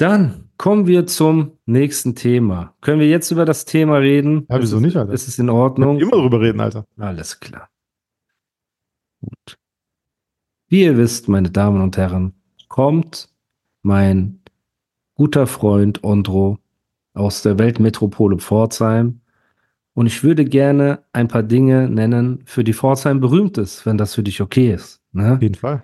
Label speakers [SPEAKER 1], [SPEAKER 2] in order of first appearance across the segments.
[SPEAKER 1] Dann kommen wir zum nächsten Thema. Können wir jetzt über das Thema reden?
[SPEAKER 2] Ja, wieso nicht, Alter?
[SPEAKER 1] Ist es in Ordnung?
[SPEAKER 2] Immer drüber reden, Alter.
[SPEAKER 1] Alles klar. Gut. Wie ihr wisst, meine Damen und Herren, kommt mein guter Freund Ondro aus der Weltmetropole Pforzheim. Und ich würde gerne ein paar Dinge nennen, für die Pforzheim berühmt ist, wenn das für dich okay ist. Ne?
[SPEAKER 2] Auf jeden Fall.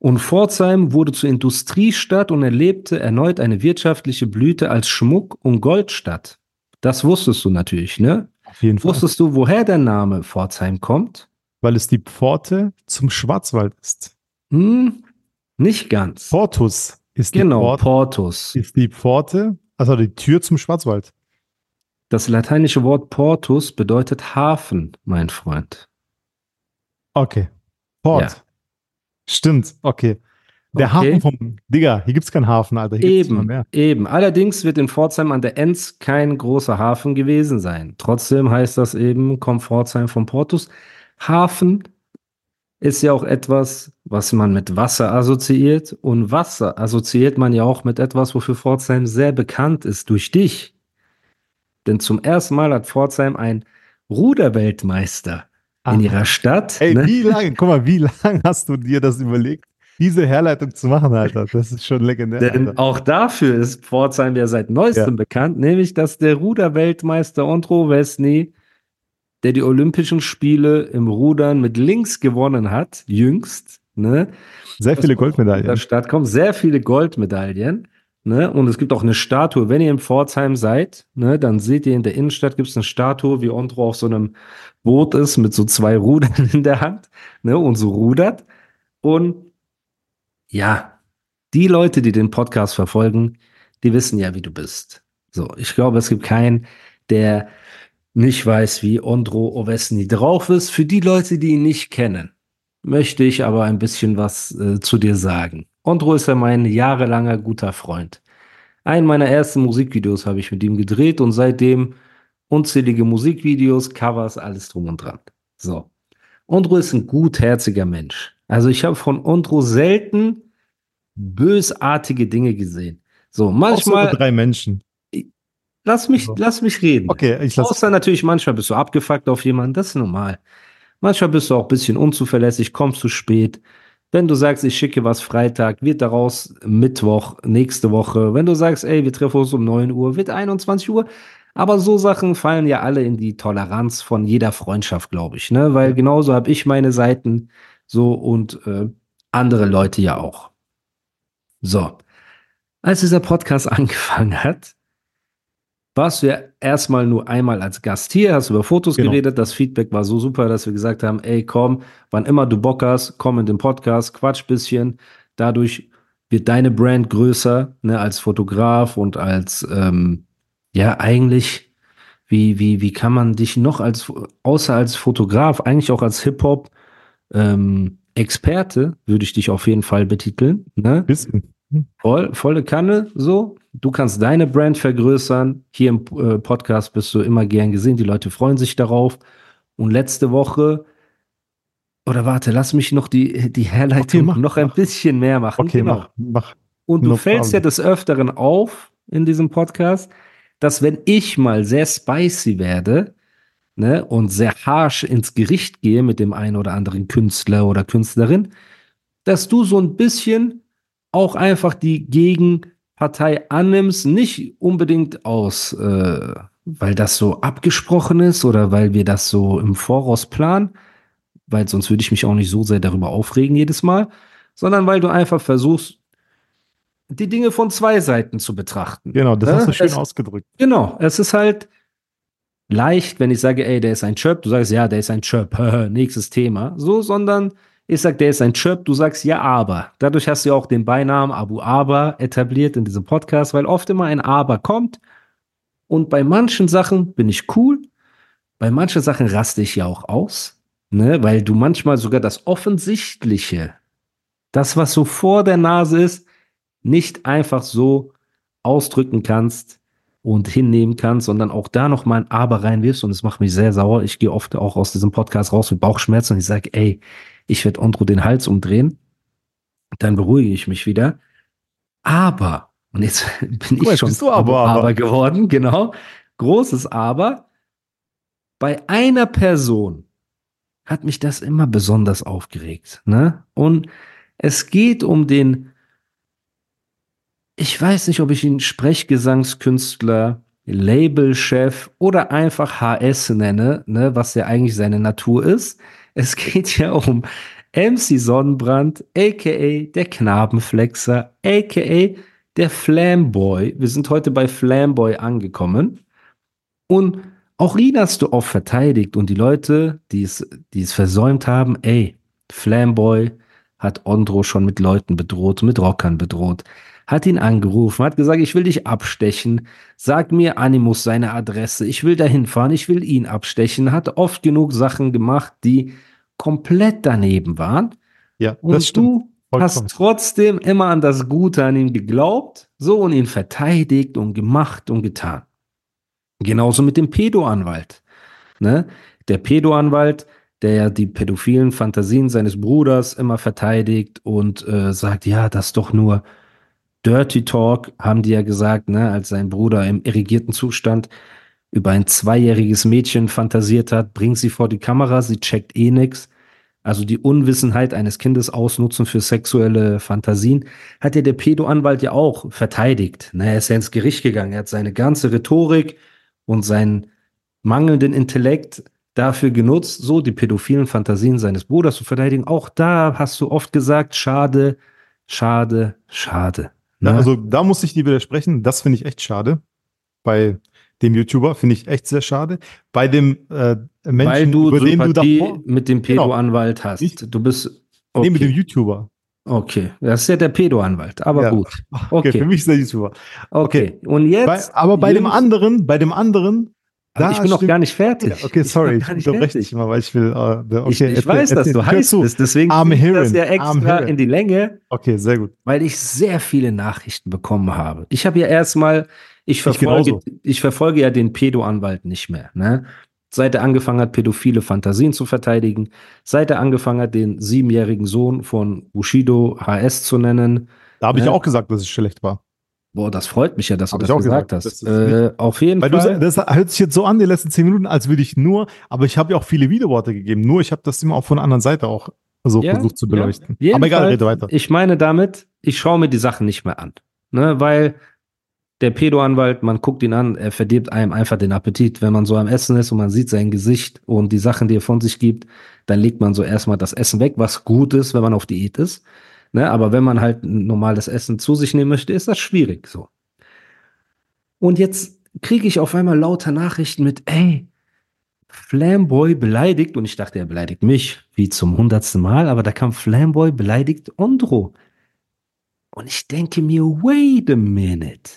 [SPEAKER 1] Und Pforzheim wurde zur Industriestadt und erlebte erneut eine wirtschaftliche Blüte als Schmuck- und Goldstadt. Das wusstest du natürlich, ne?
[SPEAKER 2] Auf jeden Fall.
[SPEAKER 1] Wusstest du, woher der Name Pforzheim kommt?
[SPEAKER 2] Weil es die Pforte zum Schwarzwald ist.
[SPEAKER 1] Hm, nicht ganz.
[SPEAKER 2] Portus ist die,
[SPEAKER 1] genau,
[SPEAKER 2] Pforte,
[SPEAKER 1] Portus.
[SPEAKER 2] ist die Pforte, also die Tür zum Schwarzwald.
[SPEAKER 1] Das lateinische Wort Portus bedeutet Hafen, mein Freund.
[SPEAKER 2] Okay. Port.
[SPEAKER 1] Ja.
[SPEAKER 2] Stimmt, okay. Der
[SPEAKER 1] Okay.
[SPEAKER 2] Hafen vom, Digga, hier gibt's keinen Hafen, Alter. Hier gibt's immer
[SPEAKER 1] Eben,
[SPEAKER 2] mehr.
[SPEAKER 1] eben. Allerdings wird in Pforzheim an der Enz kein großer Hafen gewesen sein. Trotzdem heißt das eben, kommt Pforzheim vom Portus. Hafen ist ja auch etwas, was man mit Wasser assoziiert. Und Wasser assoziiert man ja auch mit etwas, wofür Pforzheim sehr bekannt ist, durch dich. Denn zum ersten Mal hat Pforzheim einen Ruderweltmeister in
[SPEAKER 2] Aha.
[SPEAKER 1] ihrer Stadt.
[SPEAKER 2] Ey,
[SPEAKER 1] ne?
[SPEAKER 2] wie lange, guck mal, wie lange hast du dir das überlegt, diese Herleitung zu machen, Alter? Das ist schon legendär.
[SPEAKER 1] Denn
[SPEAKER 2] Alter.
[SPEAKER 1] auch dafür ist Pforzheim ja seit neuestem bekannt, nämlich dass der Ruderweltmeister Ondro Wesny, der die Olympischen Spiele im Rudern mit links gewonnen hat, jüngst, ne?
[SPEAKER 2] Sehr viele
[SPEAKER 1] aus der
[SPEAKER 2] Goldmedaillen.
[SPEAKER 1] Stadt kommt, sehr viele Goldmedaillen. Ne? Und es gibt auch eine Statue. Wenn ihr in Pforzheim seid, ne, dann seht ihr in der Innenstadt gibt es eine Statue, wie Ondro auf so einem Boot ist mit so zwei Rudern in der Hand ne, und so rudert. Und ja, die Leute, die den Podcast verfolgen, die wissen ja, wie du bist. So, ich glaube, es gibt keinen, der nicht weiß, wie Ondro Ovesny drauf ist. Für die Leute, die ihn nicht kennen, möchte ich aber ein bisschen was äh, zu dir sagen. Ondro ist ja mein jahrelanger guter Freund. Einen meiner ersten Musikvideos habe ich mit ihm gedreht und seitdem unzählige Musikvideos, Covers, alles drum und dran. So. Ondro ist ein gutherziger Mensch. Also ich habe von Ondro selten bösartige Dinge gesehen. So,
[SPEAKER 2] Außer
[SPEAKER 1] manchmal,
[SPEAKER 2] drei Menschen.
[SPEAKER 1] lass mich,
[SPEAKER 2] So.
[SPEAKER 1] lass mich reden.
[SPEAKER 2] Okay, ich lasse.
[SPEAKER 1] Außer natürlich, manchmal bist du abgefuckt auf jemanden, das ist normal. Manchmal bist du auch ein bisschen unzuverlässig, kommst zu spät. Wenn du sagst, ich schicke was Freitag, wird daraus Mittwoch, nächste Woche. Wenn du sagst, ey, wir treffen uns um 9 Uhr, wird 21 Uhr. Aber so Sachen fallen ja alle in die Toleranz von jeder Freundschaft, glaube ich. Ne? Weil genauso habe ich meine Seiten so und äh, andere Leute ja auch. So. Als dieser Podcast angefangen hat, warst du ja erstmal nur einmal als Gast hier, hast über Fotos
[SPEAKER 2] Genau.
[SPEAKER 1] geredet. Das Feedback war so super, dass wir gesagt haben, ey, komm, wann immer du Bock hast, komm in den Podcast, quatsch bisschen. Dadurch wird deine Brand größer, ne, als Fotograf und als, ähm, ja, eigentlich, wie, wie, wie kann man dich noch als, außer als Fotograf, eigentlich auch als Hip-Hop, ähm, Experte, würde ich dich auf jeden Fall betiteln, ne?
[SPEAKER 2] Bisschen.
[SPEAKER 1] Voll, volle Kanne, so. Du kannst deine Brand vergrößern. Hier im äh, Podcast bist du immer gern gesehen. Die Leute freuen sich darauf. Und letzte Woche, oder warte, lass mich noch die, die Herleitung
[SPEAKER 2] Okay, mach,
[SPEAKER 1] noch ein
[SPEAKER 2] mach.
[SPEAKER 1] bisschen mehr machen.
[SPEAKER 2] Okay,
[SPEAKER 1] Genau.
[SPEAKER 2] mach, mach.
[SPEAKER 1] Und du
[SPEAKER 2] No
[SPEAKER 1] fällst ja
[SPEAKER 2] problem.
[SPEAKER 1] des Öfteren auf in diesem Podcast, dass wenn ich mal sehr spicy werde, ne, und sehr harsh ins Gericht gehe mit dem einen oder anderen Künstler oder Künstlerin, dass du so ein bisschen auch einfach die Gegenpartei annimmst, nicht unbedingt aus, äh, weil das so abgesprochen ist oder weil wir das so im Voraus planen, weil sonst würde ich mich auch nicht so sehr darüber aufregen jedes Mal, sondern weil du einfach versuchst, die Dinge von zwei Seiten zu betrachten.
[SPEAKER 2] Genau, das
[SPEAKER 1] Ja,
[SPEAKER 2] hast du schön
[SPEAKER 1] es-
[SPEAKER 2] ausgedrückt.
[SPEAKER 1] Genau, es ist halt leicht, wenn ich sage, ey, der ist ein Chirp, du sagst, ja, der ist ein Chirp, nächstes Thema, so, sondern Ich sag, der ist ein Chirp, du sagst ja, aber. Dadurch hast du ja auch den Beinamen Abu Aber etabliert in diesem Podcast, weil oft immer ein Aber kommt. Und bei manchen Sachen bin ich cool, bei manchen Sachen raste ich ja auch aus, ne? weil du manchmal sogar das Offensichtliche, das, was so vor der Nase ist, nicht einfach so ausdrücken kannst und hinnehmen kannst, sondern auch da noch mal ein Aber reinwirfst und es macht mich sehr sauer. Ich gehe oft auch aus diesem Podcast raus mit Bauchschmerzen und ich sage, ey, ich werde Ondro den Hals umdrehen, dann beruhige ich mich wieder. Aber, und jetzt bin
[SPEAKER 2] mal,
[SPEAKER 1] ich schon
[SPEAKER 2] bist aber, aber.
[SPEAKER 1] aber geworden, genau, großes Aber, bei einer Person hat mich das immer besonders aufgeregt. Ne? Und es geht um den, ich weiß nicht, ob ich ihn Sprechgesangskünstler, Labelchef oder einfach HS nenne, ne, was ja eigentlich seine Natur ist. Es geht ja um MC Sonnenbrand, aka der Knabenflexer, aka der Flamboy. Wir sind heute bei Flamboy angekommen. Und auch ihn hast du oft verteidigt und die Leute, die es, die es versäumt haben, ey, Flamboy hat Ondro schon mit Leuten bedroht, mit Rockern bedroht, hat ihn angerufen, hat gesagt, ich will dich abstechen, sag mir Animus seine Adresse, ich will dahin fahren, ich will ihn abstechen, hat oft genug Sachen gemacht, die komplett daneben waren.
[SPEAKER 2] Ja,
[SPEAKER 1] Und
[SPEAKER 2] das stimmt.
[SPEAKER 1] du hast
[SPEAKER 2] Vollkommen.
[SPEAKER 1] trotzdem immer an das Gute an ihn geglaubt, so und ihn verteidigt und gemacht und getan. Genauso mit dem Pedo-Anwalt. Ne? Der Pedo-Anwalt, der ja die pädophilen Fantasien seines Bruders immer verteidigt und äh, sagt, ja, das ist doch nur Dirty Talk, haben die ja gesagt, ne, als sein Bruder im irrigierten Zustand über ein zweijähriges Mädchen fantasiert hat, bringt sie vor die Kamera, sie checkt eh nix. Also die Unwissenheit eines Kindes ausnutzen für sexuelle Fantasien, hat ja der Pedo-Anwalt ja auch verteidigt. Ne, er ist ja ins Gericht gegangen, er hat seine ganze Rhetorik und seinen mangelnden Intellekt dafür genutzt, so die pädophilen Fantasien seines Bruders zu verteidigen. Auch da hast du oft gesagt, schade, schade, schade.
[SPEAKER 2] Ja,
[SPEAKER 1] Ne?
[SPEAKER 2] also da muss ich dir widersprechen. Das finde ich echt schade. Bei dem YouTuber finde ich echt sehr schade. Bei dem äh, Menschen,
[SPEAKER 1] Weil du
[SPEAKER 2] über den du davor.
[SPEAKER 1] mit dem
[SPEAKER 2] Genau.
[SPEAKER 1] Pedo-Anwalt hast.
[SPEAKER 2] Ich-
[SPEAKER 1] du bist
[SPEAKER 2] Nee, mit dem
[SPEAKER 1] okay.
[SPEAKER 2] YouTuber.
[SPEAKER 1] okay, das ist ja der Pedo-Anwalt, aber
[SPEAKER 2] Ja.
[SPEAKER 1] gut.
[SPEAKER 2] Okay,
[SPEAKER 1] Okay.
[SPEAKER 2] für mich ist der YouTuber.
[SPEAKER 1] Okay, und
[SPEAKER 2] Bei,
[SPEAKER 1] jetzt
[SPEAKER 2] aber bei dem anderen, bei dem anderen, da
[SPEAKER 1] ich bin noch gar nicht fertig.
[SPEAKER 2] Ja, okay,
[SPEAKER 1] Ich
[SPEAKER 2] sorry, ich unterbreche dich immer, weil ich will. Äh, okay,
[SPEAKER 1] Ich, ich
[SPEAKER 2] erzähl-
[SPEAKER 1] weiß, dass
[SPEAKER 2] erzähl.
[SPEAKER 1] du
[SPEAKER 2] Hör
[SPEAKER 1] heiß bist, deswegen
[SPEAKER 2] I'm
[SPEAKER 1] ich das ja extra in die Länge,
[SPEAKER 2] Okay, sehr gut.
[SPEAKER 1] weil ich sehr viele Nachrichten bekommen habe. Ich habe ja erstmal, ich verfolge,
[SPEAKER 2] genauso.
[SPEAKER 1] ich verfolge ja den Pedo-Anwalt nicht mehr. Ne? Seit er angefangen hat, pädophile Fantasien zu verteidigen, seit er angefangen hat, den siebenjährigen Sohn von Bushido HS zu nennen.
[SPEAKER 2] Da habe ich
[SPEAKER 1] Ja.
[SPEAKER 2] auch gesagt, dass es schlecht war.
[SPEAKER 1] Boah, das freut mich ja, dass
[SPEAKER 2] Hab
[SPEAKER 1] du das
[SPEAKER 2] auch
[SPEAKER 1] gesagt
[SPEAKER 2] gesagt.
[SPEAKER 1] hast. Äh, auf jeden
[SPEAKER 2] Weil du,
[SPEAKER 1] Fall.
[SPEAKER 2] das hört sich jetzt so an, die letzten zehn Minuten, als würde ich nur, aber ich habe ja auch viele Widerworte gegeben. Nur ich habe das immer auch von der anderen Seite auch so
[SPEAKER 1] Ja,
[SPEAKER 2] versucht zu
[SPEAKER 1] ja.
[SPEAKER 2] beleuchten.
[SPEAKER 1] Jedenfalls,
[SPEAKER 2] aber egal, rede weiter.
[SPEAKER 1] Ich meine damit, ich schaue mir die Sachen nicht mehr an. Ne, weil der Pedo-Anwalt, man guckt ihn an, er verdirbt einem einfach den Appetit. Wenn man so am Essen ist und man sieht sein Gesicht und die Sachen, die er von sich gibt, dann legt man so erstmal das Essen weg, was gut ist, wenn man auf Diät ist. Ne, aber wenn man halt ein normales Essen zu sich nehmen möchte, ist das schwierig so. Und jetzt kriege ich auf einmal lauter Nachrichten mit, ey, Flamboy beleidigt, und ich dachte, er beleidigt mich, wie zum hundertsten Mal, aber da kam Flamboy beleidigt Ondro. Und ich denke mir, wait a minute.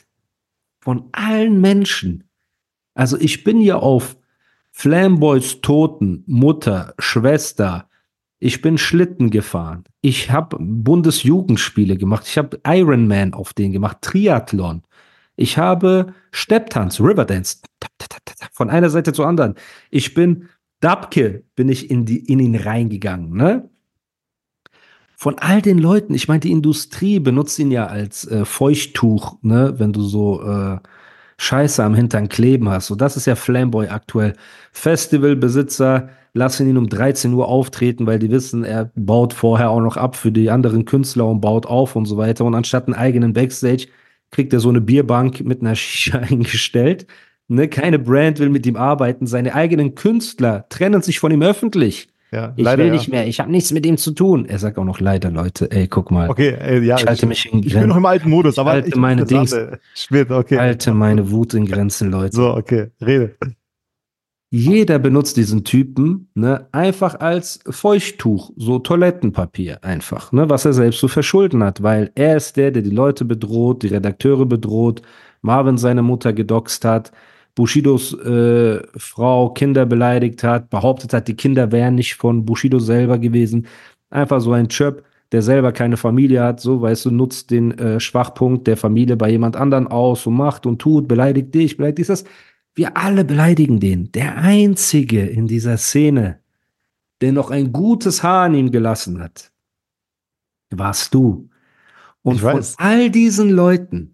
[SPEAKER 1] Von allen Menschen. Also ich bin ja auf Flamboys Toten, Mutter, Schwester. Ich bin Schlitten gefahren. Ich habe Bundesjugendspiele gemacht. Ich habe Ironman auf den gemacht, Triathlon. Ich habe Stepptanz, Riverdance, von einer Seite zur anderen. Ich bin Dabke, bin ich in, die, in ihn reingegangen, ne? Von all den Leuten, ich meine, die Industrie benutzt ihn ja als äh, Feuchttuch, ne? Wenn du so äh, Scheiße am Hintern kleben hast. So, das ist ja Flamboy aktuell. Festivalbesitzer lassen ihn um 13 Uhr auftreten, weil die wissen, er baut vorher auch noch ab für die anderen Künstler und baut auf und so weiter. Und anstatt einen eigenen Backstage kriegt er so eine Bierbank mit einer Shisha eingestellt. Ne, keine Brand will mit ihm arbeiten. Seine eigenen Künstler trennen sich von ihm öffentlich.
[SPEAKER 2] Ja,
[SPEAKER 1] Ich
[SPEAKER 2] leider,
[SPEAKER 1] will
[SPEAKER 2] ja.
[SPEAKER 1] nicht mehr, ich habe nichts mit ihm zu tun. Er sagt auch noch leider, Leute, ey, guck mal.
[SPEAKER 2] Okay, äh, ja.
[SPEAKER 1] Ich halte mich in
[SPEAKER 2] ich bin noch im alten Modus, aber
[SPEAKER 1] halte
[SPEAKER 2] ich
[SPEAKER 1] meine
[SPEAKER 2] interessante- Spät, okay.
[SPEAKER 1] Halte meine Wut in Grenzen, Leute.
[SPEAKER 2] So, okay, rede.
[SPEAKER 1] Jeder benutzt diesen Typen ne, einfach als Feuchttuch, so Toilettenpapier einfach, ne, was er selbst zu verschulden hat, weil er ist der, der die Leute bedroht, die Redakteure bedroht, Marvin seine Mutter gedoxt hat, Bushidos äh, Frau Kinder beleidigt hat, behauptet hat, die Kinder wären nicht von Bushido selber gewesen. Einfach so ein Chöp, der selber keine Familie hat, so, weißt du, nutzt den äh, Schwachpunkt der Familie bei jemand anderen aus und macht und tut, beleidigt dich, beleidigt das. Wir alle beleidigen den. Der Einzige in dieser Szene, der noch ein gutes Haar an ihm gelassen hat, warst du. Und von all diesen Leuten.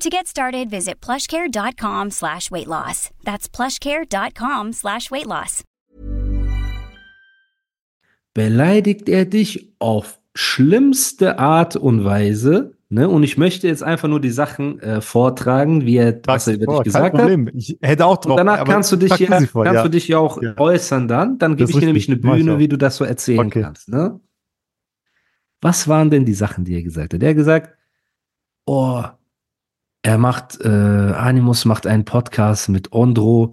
[SPEAKER 3] To get started, visit plushcare.com slash weight loss. That's plushcare.com slash weight loss.
[SPEAKER 1] Beleidigt er dich auf schlimmste Art und Weise, Ne? Und ich möchte jetzt einfach nur die Sachen äh, vortragen, wie er, was er über dich gesagt hat.
[SPEAKER 2] Ich hätte auch drauf.
[SPEAKER 1] Und danach kannst du dich ja, vor, kannst ja. du dich ja auch ja. äußern dann. Dann gebe ich dir nämlich eine Bühne, wie du das so erzählen okay. kannst. Ne? Was waren denn die Sachen, die er gesagt hat? Er hat gesagt, oh, er macht, äh, Animus macht einen Podcast mit Ondro,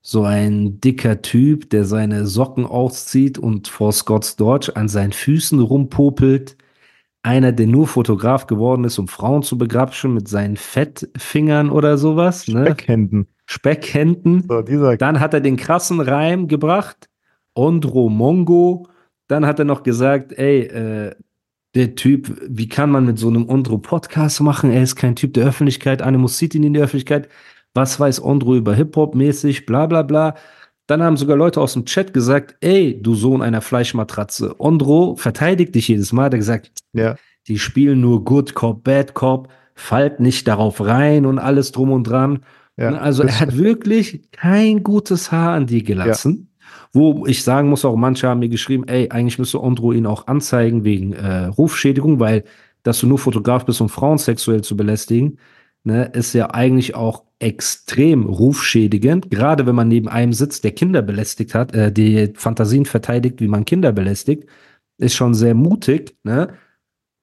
[SPEAKER 1] so ein dicker Typ, der seine Socken auszieht und vor Scott's Dodge an seinen Füßen rumpopelt einer, der nur Fotograf geworden ist, um Frauen zu begrapschen mit seinen Fettfingern oder sowas.
[SPEAKER 2] Ne? Speckhänden.
[SPEAKER 1] Speckhänden. So, dieser Dann hat er den krassen Reim gebracht. Ondro Mongo. Dann hat er noch gesagt, ey, äh, der Typ, wie kann man mit so einem Ondro Podcast machen? Er ist kein Typ der Öffentlichkeit, Animus zieht ihn in die Öffentlichkeit. Was weiß Ondro über Hip-Hop mäßig, bla bla bla. Dann haben sogar Leute aus dem Chat gesagt, ey, du Sohn einer Fleischmatratze. Ondro verteidigt dich jedes Mal. Der gesagt, ja. die spielen nur Good Cop, Bad Cop, fallt nicht darauf rein und alles drum und dran. Ja, also er hat wirklich kein gutes Haar an dir gelassen. Ja. Wo ich sagen muss, auch manche haben mir geschrieben, ey, eigentlich müsste Ondro ihn auch anzeigen wegen äh, Rufschädigung, weil dass du nur Fotograf bist, um Frauen sexuell zu belästigen, ne, ist ja eigentlich auch extrem rufschädigend, gerade wenn man neben einem sitzt, der Kinder belästigt hat, äh, die Fantasien verteidigt, wie man Kinder belästigt, ist schon sehr mutig, ne?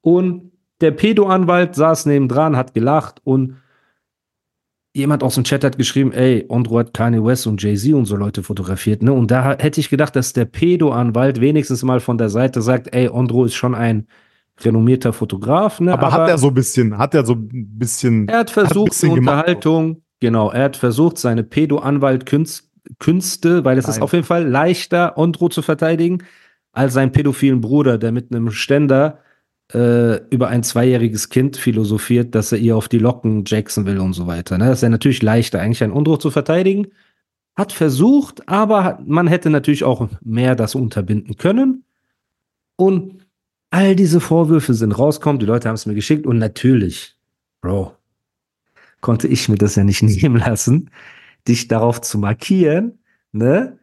[SPEAKER 1] Und der Pedo-Anwalt saß nebendran, hat gelacht und jemand aus dem Chat hat geschrieben, ey, Ondro hat Kanye West und Jay-Z und so Leute fotografiert, ne? Und da hätte ich gedacht, dass der Pedo-Anwalt wenigstens mal von der Seite sagt, ey, Ondro ist schon ein renommierter Fotograf, ne?
[SPEAKER 2] Aber, aber hat er so ein bisschen, hat er so ein bisschen.
[SPEAKER 1] Er hat versucht, hat eine Unterhaltung, genau, er hat versucht, seine Pedo-Anwalt-Künste, weil es Nein. ist auf jeden Fall leichter, Ondro zu verteidigen, als seinen pädophilen Bruder, der mit einem Ständer äh, über ein zweijähriges Kind philosophiert, dass er ihr auf die Locken jackson will und so weiter. Ne? Das ist ja natürlich leichter, eigentlich einen Ondro zu verteidigen. Hat versucht, aber man hätte natürlich auch mehr das unterbinden können. Und all diese Vorwürfe sind rausgekommen, die Leute haben es mir geschickt und natürlich, Bro, konnte ich mir das ja nicht nehmen lassen, dich darauf zu markieren, ne,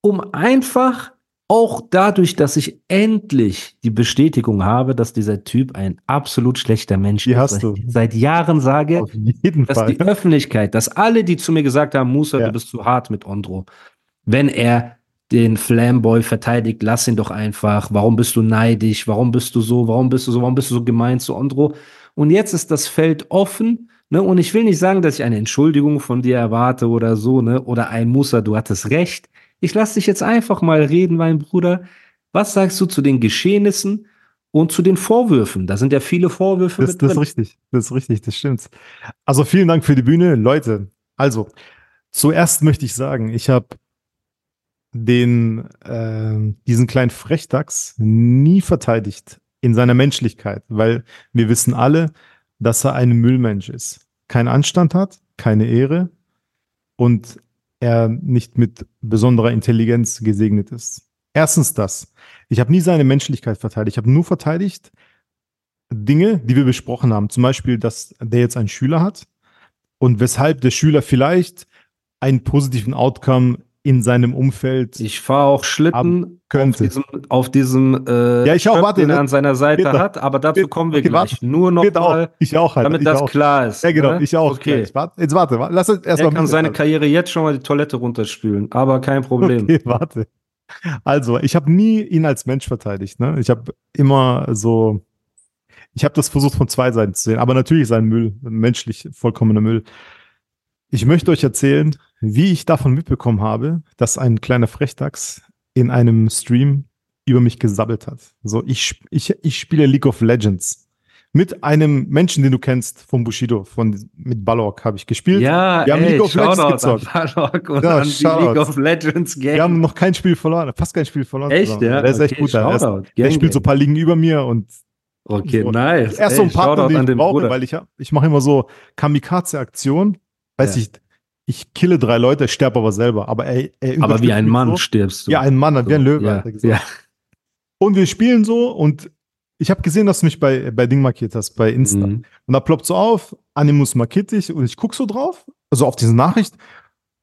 [SPEAKER 1] um einfach auch dadurch, dass ich endlich die Bestätigung habe, dass dieser Typ ein absolut schlechter Mensch
[SPEAKER 2] die ist. Hast du.
[SPEAKER 1] Seit Jahren sage, dass Fall. die Öffentlichkeit, dass alle, die zu mir gesagt haben, Musa, ja. du bist zu hart mit Ondro, wenn er den Flamboy verteidigt, lass ihn doch einfach. Warum bist du neidisch? Warum bist du so? Warum bist du so? Warum bist du so gemein zu Andro? Und jetzt ist das Feld offen. Ne? Und ich will nicht sagen, dass ich eine Entschuldigung von dir erwarte oder so, ne? Oder ein Muster, du hattest recht. Ich lass dich jetzt einfach mal reden, mein Bruder. Was sagst du zu den Geschehnissen und zu den Vorwürfen? Da sind ja viele Vorwürfe
[SPEAKER 2] das, mit drin. Das ist richtig, das ist richtig, das stimmt. Also vielen Dank für die Bühne, Leute. Also, zuerst möchte ich sagen, ich habe den, äh, diesen kleinen Frechdachs nie verteidigt in seiner Menschlichkeit, weil wir wissen alle, dass er ein Müllmensch ist. Kein Anstand hat, keine Ehre und er nicht mit besonderer Intelligenz gesegnet ist. Erstens das. Ich habe nie seine Menschlichkeit verteidigt. Ich habe nur verteidigt Dinge, die wir besprochen haben. Zum Beispiel, dass der jetzt einen Schüler hat und weshalb der Schüler vielleicht einen positiven Outcome in seinem Umfeld.
[SPEAKER 1] Ich fahre auch Schlitten
[SPEAKER 2] könnte.
[SPEAKER 1] auf diesem, auf diesem äh,
[SPEAKER 2] Ja, ich auch,
[SPEAKER 1] Stöck,
[SPEAKER 2] warte,
[SPEAKER 1] den er
[SPEAKER 2] ne?
[SPEAKER 1] an seiner Seite
[SPEAKER 2] Peter,
[SPEAKER 1] hat, aber dazu
[SPEAKER 2] Peter,
[SPEAKER 1] kommen wir
[SPEAKER 2] okay,
[SPEAKER 1] gleich.
[SPEAKER 2] warte.
[SPEAKER 1] Nur noch
[SPEAKER 2] Geht auch.
[SPEAKER 1] mal,
[SPEAKER 2] Ich auch halt.
[SPEAKER 1] damit
[SPEAKER 2] ich
[SPEAKER 1] das
[SPEAKER 2] auch.
[SPEAKER 1] klar ist.
[SPEAKER 2] Ja, genau.
[SPEAKER 1] ne?
[SPEAKER 2] Ich auch.
[SPEAKER 1] Okay.
[SPEAKER 2] Gleich. Warte, jetzt warte. warte. Lass uns
[SPEAKER 1] Er
[SPEAKER 2] erstmal.
[SPEAKER 1] kann seine Karriere jetzt schon mal die Toilette runterspülen, aber kein Problem.
[SPEAKER 2] Okay, warte. Also, ich habe nie ihn als Mensch verteidigt. Ne? Ich habe immer so, ich habe das versucht von zwei Seiten zu sehen, aber natürlich ist ein Müll, menschlich vollkommener Müll. Ich möchte euch erzählen, wie ich davon mitbekommen habe, dass ein kleiner Frechdachs in einem Stream über mich gesabbelt hat. So, ich, ich, ich spiele League of Legends mit einem Menschen, den du kennst, von Bushido, von, mit Balrog habe ich gespielt.
[SPEAKER 1] Ja,
[SPEAKER 2] Wir haben
[SPEAKER 1] ey,
[SPEAKER 2] League of Legends gezockt.
[SPEAKER 1] und
[SPEAKER 2] Ja,
[SPEAKER 1] an die. League of Legends Gang.
[SPEAKER 2] Wir haben noch kein Spiel verloren, fast kein Spiel verloren.
[SPEAKER 1] Echt,
[SPEAKER 2] zusammen.
[SPEAKER 1] ja?
[SPEAKER 2] Der ist echt
[SPEAKER 1] Okay,
[SPEAKER 2] gut. Der, ist, der
[SPEAKER 1] Gang,
[SPEAKER 2] spielt so ein paar Ligen über mir und
[SPEAKER 1] Okay,
[SPEAKER 2] so.
[SPEAKER 1] nice.
[SPEAKER 2] er ist so ein Partner, den ich brauche,
[SPEAKER 1] Bruder.
[SPEAKER 2] weil ich, ich mache immer so Kamikaze-Aktionen. Weiß
[SPEAKER 1] Ja.
[SPEAKER 2] ich, ich kille drei Leute, sterbe aber selber. Aber, er, er
[SPEAKER 1] aber wie ein Mann
[SPEAKER 2] So.
[SPEAKER 1] stirbst du.
[SPEAKER 2] Ja, ein Mann, wie ein Löwe.
[SPEAKER 1] Ja,
[SPEAKER 2] hat er gesagt.
[SPEAKER 1] ja.
[SPEAKER 2] Und wir spielen so und ich habe gesehen, dass du mich bei, bei Ding markiert hast, bei Insta.
[SPEAKER 1] Mhm.
[SPEAKER 2] Und da ploppt so auf, Animus markiert dich und ich guck so drauf, also auf diese Nachricht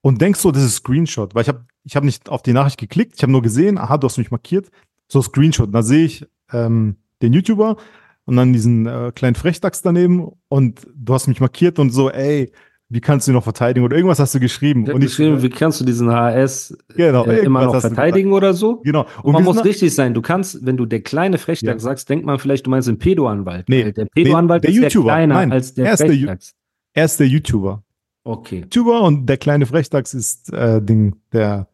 [SPEAKER 2] und denk so, das ist Screenshot, weil ich habe ich hab nicht auf die Nachricht geklickt, ich habe nur gesehen, aha, du hast mich markiert, so Screenshot. Und da sehe ich ähm, den YouTuber und dann diesen äh, kleinen Frechdachs daneben und du hast mich markiert und so, ey, wie kannst du ihn noch verteidigen oder irgendwas hast du geschrieben.
[SPEAKER 1] Hab
[SPEAKER 2] und ich,
[SPEAKER 1] geschrieben, wie kannst du diesen HS
[SPEAKER 2] Genau,
[SPEAKER 1] äh, immer noch verteidigen oder so?
[SPEAKER 2] genau.
[SPEAKER 1] Und man
[SPEAKER 2] wir
[SPEAKER 1] muss richtig sein. Du kannst, wenn du der kleine Frechdachs
[SPEAKER 2] Ja.
[SPEAKER 1] sagst, denkt man vielleicht, du meinst den Pedo-Anwalt.
[SPEAKER 2] Nee,
[SPEAKER 1] der Pedo-Anwalt
[SPEAKER 2] der
[SPEAKER 1] ist
[SPEAKER 2] YouTuber.
[SPEAKER 1] der kleiner
[SPEAKER 2] Nein,
[SPEAKER 1] als der
[SPEAKER 2] er ist der
[SPEAKER 1] Frechdachs.
[SPEAKER 2] er ist der YouTuber.
[SPEAKER 1] Okay.
[SPEAKER 2] YouTuber und der kleine Frechdachs ist äh, Ding, der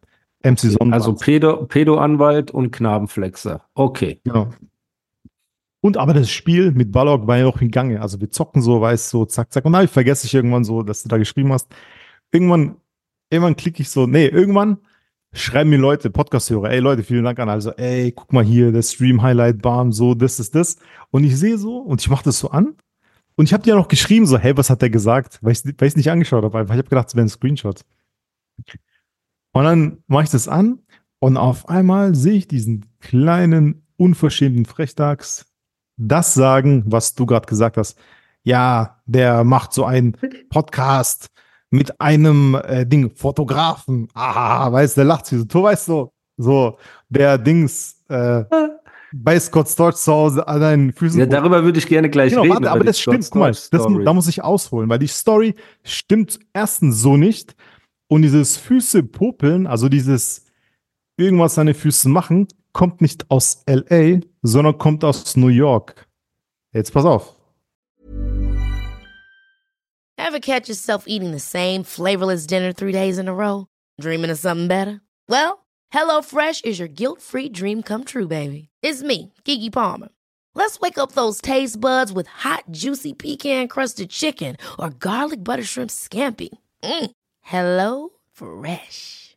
[SPEAKER 2] MC Sonnenbrand.
[SPEAKER 1] Also Pedo- Pedo-Anwalt und Knabenflexer. Okay.
[SPEAKER 2] Genau. Und aber das Spiel mit Balog war ja noch im Gange. Also wir zocken so, weißt so, zack, zack. Und dann vergesse ich irgendwann so, dass du da geschrieben hast. Irgendwann, irgendwann klicke ich so, nee, irgendwann schreiben mir Leute, Podcast-Hörer, ey Leute, vielen Dank an. Also, ey, guck mal hier, der Stream-Highlight, bam, so, das ist das. Und ich sehe so und ich mache das so an. Und ich habe dir noch geschrieben, so, hey, was hat der gesagt? Weil ich es nicht angeschaut habe. Einfach. Ich habe gedacht, es wäre ein Screenshot. Und dann mache ich das an und auf einmal sehe ich diesen kleinen, unverschämten Frechdachs das sagen, was du gerade gesagt hast. Ja, der macht so einen Podcast mit einem äh, Ding, Fotografen. Ah, weißt du, der lacht sich so. Du weißt so, so, der Dings äh, bei Scott Storch zu Hause an deinen Füßen.
[SPEAKER 1] Ja, darüber würde ich gerne gleich
[SPEAKER 2] Genau,
[SPEAKER 1] reden.
[SPEAKER 2] warte, aber das stimmt,
[SPEAKER 1] Scott
[SPEAKER 2] guck mal, das, da muss ich ausholen, weil die Story stimmt erstens so nicht und dieses Füße popeln, also dieses irgendwas an den Füßen machen, kommt nicht aus LA, sondern kommt aus New York. Jetzt pass auf.
[SPEAKER 4] Ever catch yourself eating the same flavorless dinner three days in a row? Dreaming of something better? Well, HelloFresh is your guilt free dream come true, baby. It's me, Kiki Palmer. Let's wake up those taste buds with hot, juicy pecan crusted chicken or garlic butter shrimp scampi. Mm. Hello Fresh.